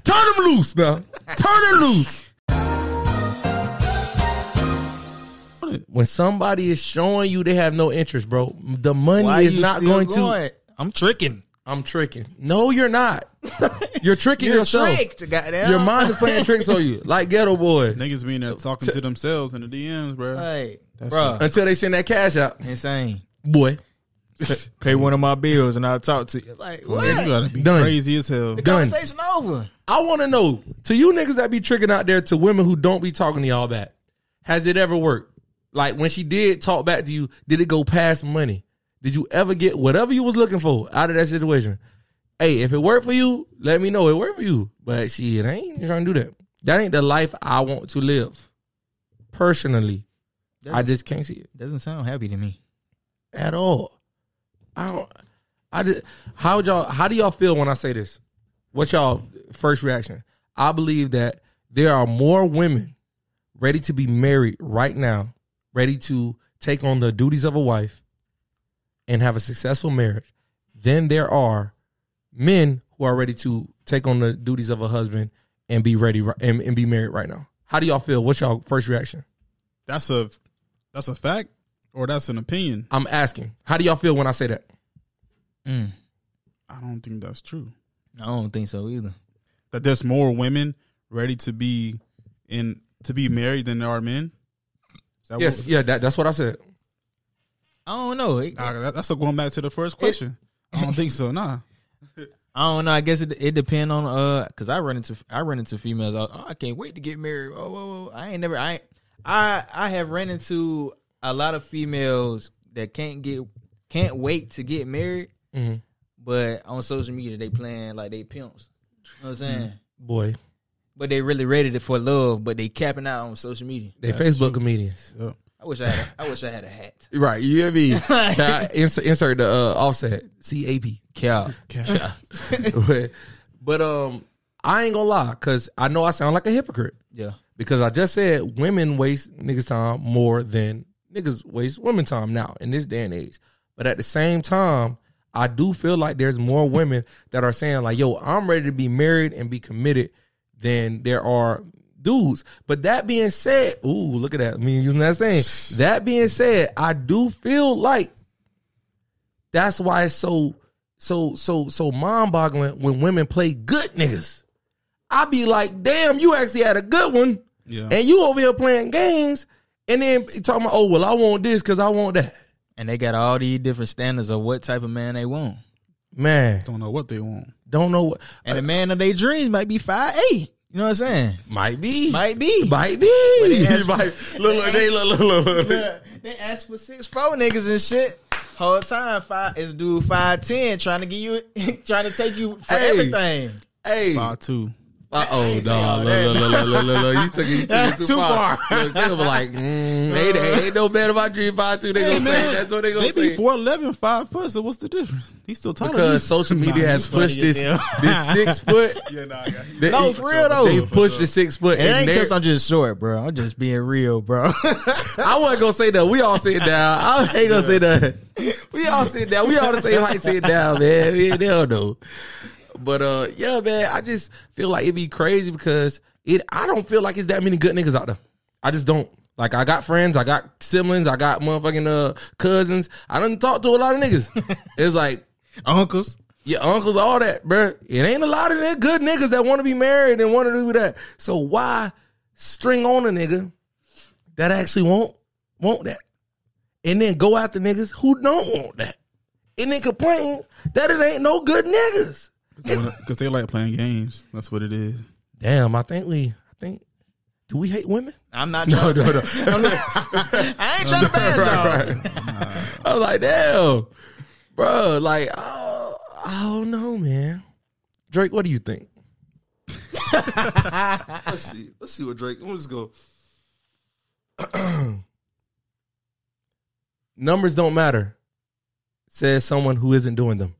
Turn him loose now. Turn him loose. When somebody is showing you they have no interest, bro, the money Why is not still going to. I'm tricking. I'm tricking. No, you're not. You're tricking You're yourself. tricked. Your mind is playing tricks on you, like Geto Boy, Niggas being there talking to themselves in the DMs, bro. Hey, That's bro, until they send that cash out. insane. Boy, Pay one of my bills and I'll talk to you. Like what? Man, you gotta be Done. crazy as hell. done. Conversation over. I want to know to you niggas that be tricking out there to women who don't be talking to y'all back. Has it ever worked? Like when she did talk back to you, did it go past money? Did you ever get whatever you was looking for out of that situation? Hey, if it worked for you, let me know it worked for you. But shit, I ain't trying to do that. That ain't the life I want to live. Personally, I just can't see it doesn't sound happy to me. at all. I don't. I just. How y'all? How do y'all feel when I say this? What's y'all first reaction? I believe that there are more women ready to be married right now, ready to take on the duties of a wife and have a successful marriage, than there are men who are ready to take on the duties of a husband and be ready and, and be married right now. How do y'all feel? What's y'all first reaction? That's a that's a fact or that's an opinion. I'm asking. How do y'all feel when I say that? Mm, I don't think that's true. I don't think so either. That there's more women ready to be in to be married than there are men. Is that Yes, what- yeah, that, that's what I said. I don't know. It- that- that's going back to the first question. I don't think so. Nah. I don't know. I guess it it depend on uh, cause I run into I run into females. Oh, I can't wait to get married. Oh, whoa, whoa. I ain't never. I I I have ran into a lot of females that can't get can't wait to get married, Mhm. but on social media they playing like they pimps. You know what I'm saying? Boy, But they really ready to- for love, but they capping out on social media. they That's Facebook true. comedians. Yep. I wish I had. A, I wish I had a hat. Right, you hear me? Can insert, insert the uh, offset CAP. Cap. but, but um, I ain't gonna lie, cause I know I sound like a hypocrite Yeah. because I just said women waste niggas time more than niggas waste women time now in this day and age. But at the same time, I do feel like there's more women that are saying like, "Yo, I'm ready to be married and be committed," than there are dudes. But that being said, ooh, look at that. Me using that saying. That being said, I do feel like that's why it's so so so so mind boggling when women play good niggas. I be like, damn, you actually had a good one, Yeah. and you over here playing games, and then talking about, oh well, I want this because I want that. And they got all these different standards of what type of man they want. Man, Don't know what they want. don't know what And the uh, man of their dreams might be five eight. You know what I'm saying? might be, Might be. might be. they ask- Might- look, look, they look, look, look, look. they ask for six four niggas and shit. Whole time five is dude five ten trying to get you trying to take you for Hey. everything. Hey, Five two. Uh oh, ain't say no, all look, that. look, look, look, look, look, you took it, you took it too, too far. far. Look, they gonna be like, mm, ain't, ain't no man about dream five two. They Hey, gonna man, say that's what they gonna They say. be 4'11", 5 foot, so what's the difference? He's still taller because social media Nah, has pushed this this six foot. Yeah, nah, I got They, No, for real though. They pushed the six foot. It ain't And because I'm just short, bro. I'm just being real, bro. I wasn't gonna say that. We all sit down. I ain't gonna say that. We all sit down. We all the same height. Sit down, man. We they don't know. But uh, yeah, man. I just feel like it'd be crazy because it. I don't feel like it's that many good niggas out there. I just don't. Like I got friends, I got siblings, I got motherfucking uh cousins. I don't talk to a lot of niggas. it's like Uncles. your uncles, all that, bruh. It ain't a lot of that good niggas that want to be married and want to do that. So why string on a nigga that actually want want that, and then go after niggas who don't want that, and then complain that it ain't no good niggas? Because they like playing games. That's what it is. Damn, I think we, I think, Do we hate women? I'm not No, no, no. I ain't trying to bash y'all. I was like, damn, bro. Like, oh, I don't know, man. Drake, what do you think? Let's see. Let's see what Drake. Let's go. Numbers don't matter, says someone who isn't doing them.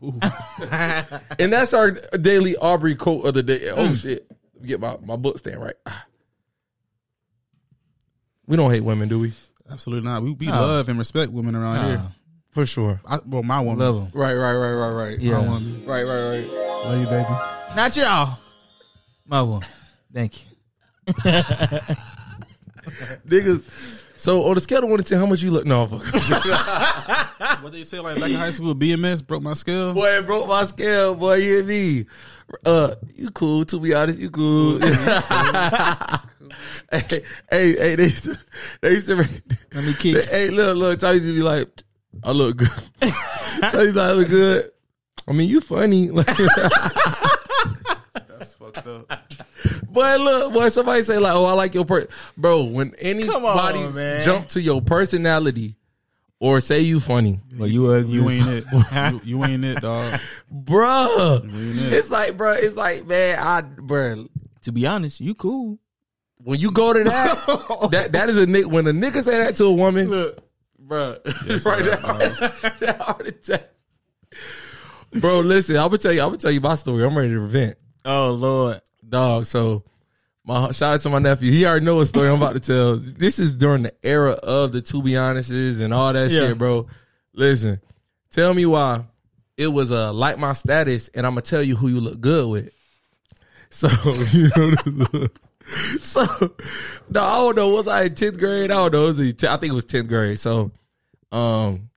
and that's our daily Aubrey quote of the day. Oh mm. shit! Let Get my, my book stand right. We don't hate women, do we? Absolutely not. We, we No. love and respect women around here. For sure. I, well, my woman. Love them. Right, right, right, right, right. Yeah. My woman. Right, right, right. Love you, baby. Not y'all. My one. Thank you. Niggas. So on a scale of one to ten, how much you look? No, fuck. What they say, like back in high school, BMS broke my scale. boy, it broke my scale. Boy, you hit me. Uh, you cool? To be honest, you cool. hey, hey, hey, they used to, they used to. Let me kick. Hey, look, look. Tony used to be like, I look good. Tony's like, I look good. I mean, you funny. Like, fucked up. Boy, look, boy, somebody say like, "Oh, I like your per." Bro, when anybody man. jump to your personality or say you funny, Well, you ugly. You ain't it. You, you ain't it, dog. bruh, ain't it. it's like, bro, it's like, man, I, bro. To be honest, you cool. when you go to that, that that is a nick. When a nigga say that to a woman, look, bruh, right now, that heart attack. Bro, listen, I'm gonna tell you, I'm gonna tell you my story. I'm ready to revent. Oh Lord. dog. So my shout out to my nephew. He already know a story I'm about to tell. This is during the era of the to be honest's and all that Yeah. shit, bro. Listen, tell me why it was a like my status, and I'm gonna tell you who you look good with. So you know, so no, I don't know. Was I in tenth grade? I don't know. It was I think it was tenth grade. So, um,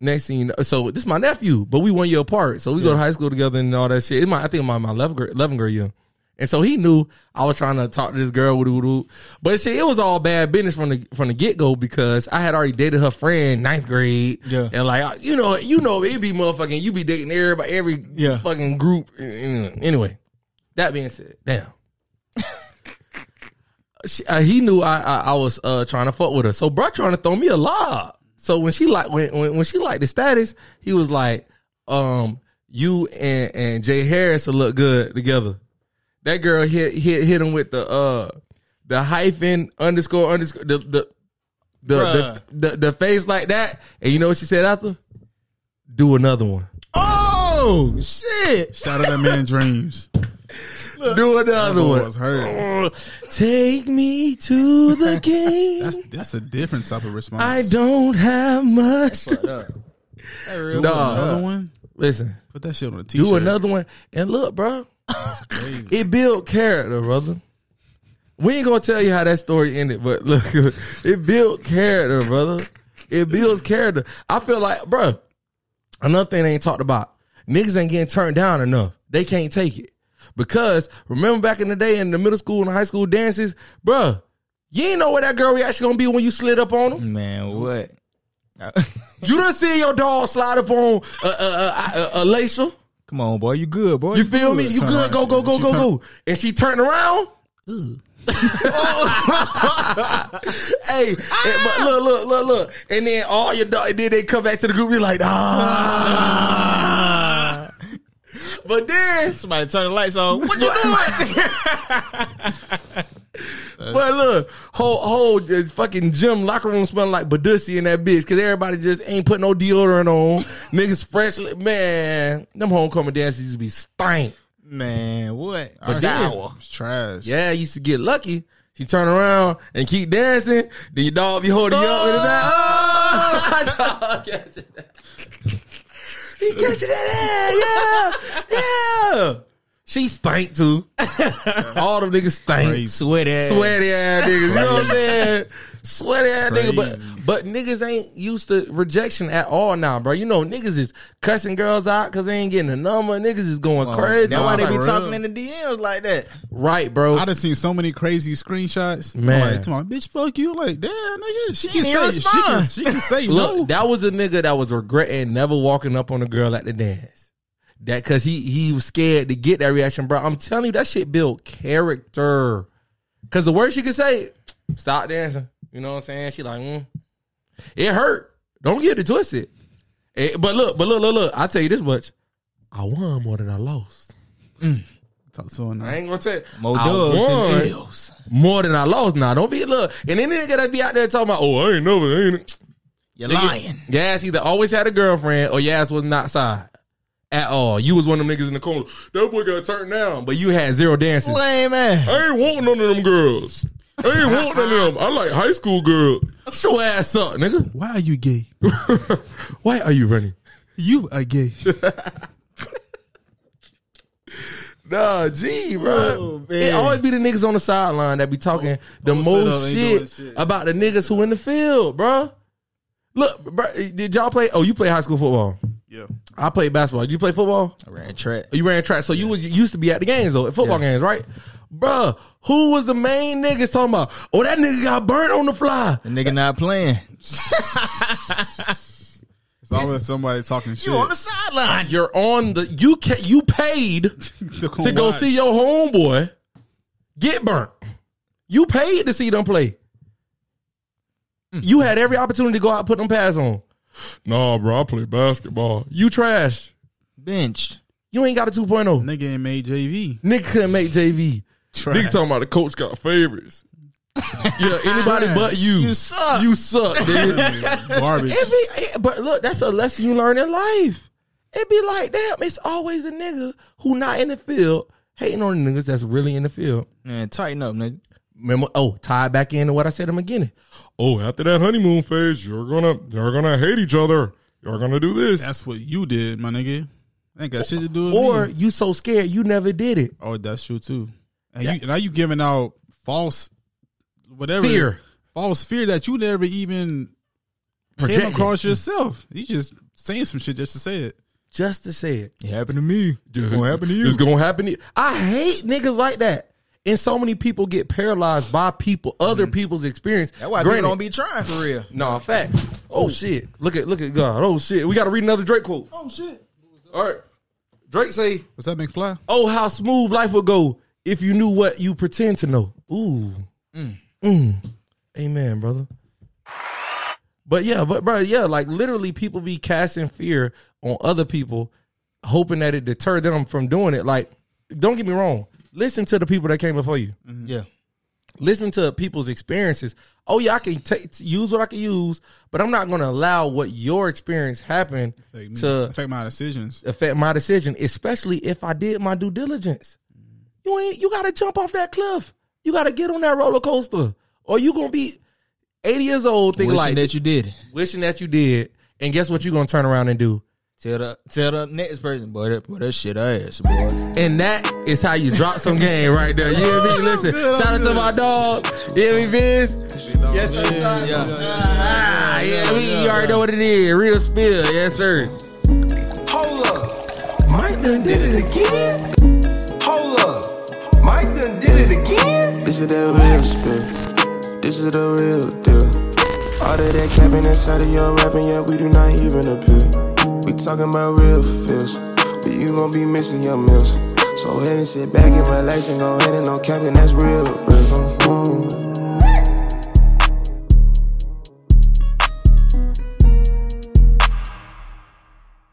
next thing you know, so this is my nephew, but we one year apart. So we go to high school together and all that shit. It's my, I think my my eleventh grade, 11th grade year. And so he knew I was trying to talk to this girl, but shit, it was all bad business from the from the get go because I had already dated her friend ninth grade, Yeah. and like you know, you know, it be motherfucking, you be dating everybody, every Yeah. fucking group. Anyway, that being said, damn, she, uh, he knew I, I I was uh, trying to fuck with her. So bro trying to throw me a lob. So when she like when when, when she liked the status, he was like, um, you and and Jay Harris will look good together. That girl hit hit hit him with the uh the hyphen underscore underscore the the the Bruh. the, the, the face like that. And you know what she said after? Do another one. Oh shit. Shout out that man dreams. Do another Boy one. was hurt. Take me to the game. That's that's a different type of response. I don't have much. That real Dog. Another one. Listen, Put that shit on a t-shirt. do another one. And look, bro, it built character, brother. We ain't gonna tell you how that story ended, but look, it built character, brother. It builds character. I feel like, bro, another thing they ain't talked about. Niggas ain't getting turned down enough. They can't take it. Because remember back in the day in the middle school and high school dances, bruh, you ain't know where that girl reaction gonna be when you slid up on them. Man, what? You done see your dog slide up on a, a, a, a, a Lacia. Come on, boy. You good, boy. You feel me? You Turn good? Go, go, go, go, go. And she turned around. hey, but look, look, look, look. And then all your dog, and then they come back to the group. You're like, ah. But then, Somebody turn the lights on. What you doing? but look, whole whole uh, fucking gym locker room smelling like Badussy in that bitch because everybody just ain't put no deodorant on. Niggas fresh, man. Them homecoming dances used to be stank. Man, what? But Sour. It's trash. Yeah, used to get lucky. She turn around and keep dancing. Then your dog be holding you up with his ass. Oh. he catching that ass. Yeah, yeah. She stank too. All them niggas stank. Crazy. Sweat ass. Sweaty ass niggas. You know what I'm saying? Sweaty ass nigga. But but niggas ain't used to rejection at all now, bro. You know niggas is cussing girls out because they ain't getting a number. Niggas is going oh, crazy. That's why they be For talking in the DMs like that. right, bro. I done seen so many crazy screenshots. Man. like, to my bitch, fuck you. Like, damn, nigga, she, ain't can even say, she can, she can say Look, no. that was a nigga that was regretting never walking up on a girl at the dance. That cause he he was scared to get that reaction, bro. I'm telling you, that shit built character. Cause the worst she could say, stop dancing. You know what I'm saying? She like, mm. it hurt. Don't get it twisted. Eh, but look, but look, look, look. I tell you this much. I won more than I lost. Talk to her I ain't gonna tell you. More I dubs won than L's. more than I lost. Now don't be look. And then nigga that be out there talking about, oh, I ain't never, I ain't. You're Nigga, lying. Your ass either always had a girlfriend or your ass was not side at all. You was one of them niggas in the corner. That boy got turned down, but you had zero dances. Lame man. I ain't want none of them girls. I ain't want none of them. I like high school girls. Shut your ass up, nigga. Why are you gay? Why are you running? You are gay. Nah, gee, bro. Oh, it always be the niggas on the sideline that be talking oh, the Don't most up, ain't doing shit, shit. about the niggas who in the field, bro. Look, bro, did y'all play? Oh, you play high school football. yeah. I played basketball. Did you play football? I ran track. Oh, you ran track, so you was you used to be at the games though, at football games, right? Bruh, who was the main niggas talking about? Oh, that nigga got burnt on the fly. The nigga not playing. It's always somebody talking shit. You on the sideline. You're on the you ca- you paid to to go see your homeboy get burnt. You paid to see them play. You had every opportunity to go out and put them pads on. Nah, bro, I play basketball. You trash. Benched. You ain't got a 2.0. Nigga ain't made JV. Nigga couldn't make JV. Trash. Nigga talking about the coach got favorites. yeah, anybody but you. You suck. You suck, nigga. Garbage. It be, but look, that's a lesson you learn in life. It be like, damn, it's always a nigga who not in the field hating on the niggas that's really in the field. Man, tighten up, nigga. Remember, oh, tie it back into what I said in the beginning. Oh, after that honeymoon phase, you're gonna you're gonna hate each other. You're gonna do this. That's what you did, my nigga. Ain't got shit to do with or me. you so scared you never did it. Oh, that's true too. And you, now you giving out false, whatever Fear. false fear that you never even Projected. came across yourself. You just saying some shit just to say it. Just to say it. It happened to me. It's gonna happen to you. It's gonna happen to you. I hate niggas like that. And so many people get paralyzed by people, other mm-hmm. people's experience. That's why Granted- people don't be trying for real. No, facts. Oh shit. Look at look at God. Oh shit. We gotta read another Drake quote. Oh shit. All right. Drake say, What's that McFly? Oh, how smooth life would go if you knew what you pretend to know. Ooh. Mm. Amen, brother. But yeah, but bro, yeah, like literally people be casting fear on other people, hoping that it deter them from doing it. Like, don't get me wrong. Listen to the people that came before you. Yeah. Listen to people's experiences. Oh yeah, I can take use what I can use, but I'm not going to allow what your experience happened Affect, to affect my decisions. affect my decision, especially if I did my due diligence. You ain't you gotta jump off that cliff. You gotta get on that roller coaster. Or you gonna be 80 years old thinking Wishing like that you did. wishing that you did. And guess what you gonna turn around and do? Tell the tell the next person, boy, that, boy, that shit ass, boy. And that is how you drop some game right there. You hear me? Listen, shout out to my dog. You hear me, Vince? Yes, sir. Ah, yeah, me. You already know what it is. Real spill. Yes, sir. Hold up. Mike done did it again. Mike done did it again. This is that real spit. This is the real deal. All of that capping inside of your rapping, yeah, we do not even appeal. We talking about real feels, but you gon' be missing your meals. So ahead and sit back and relax and go ahead and no capping, that's real, real. Mm.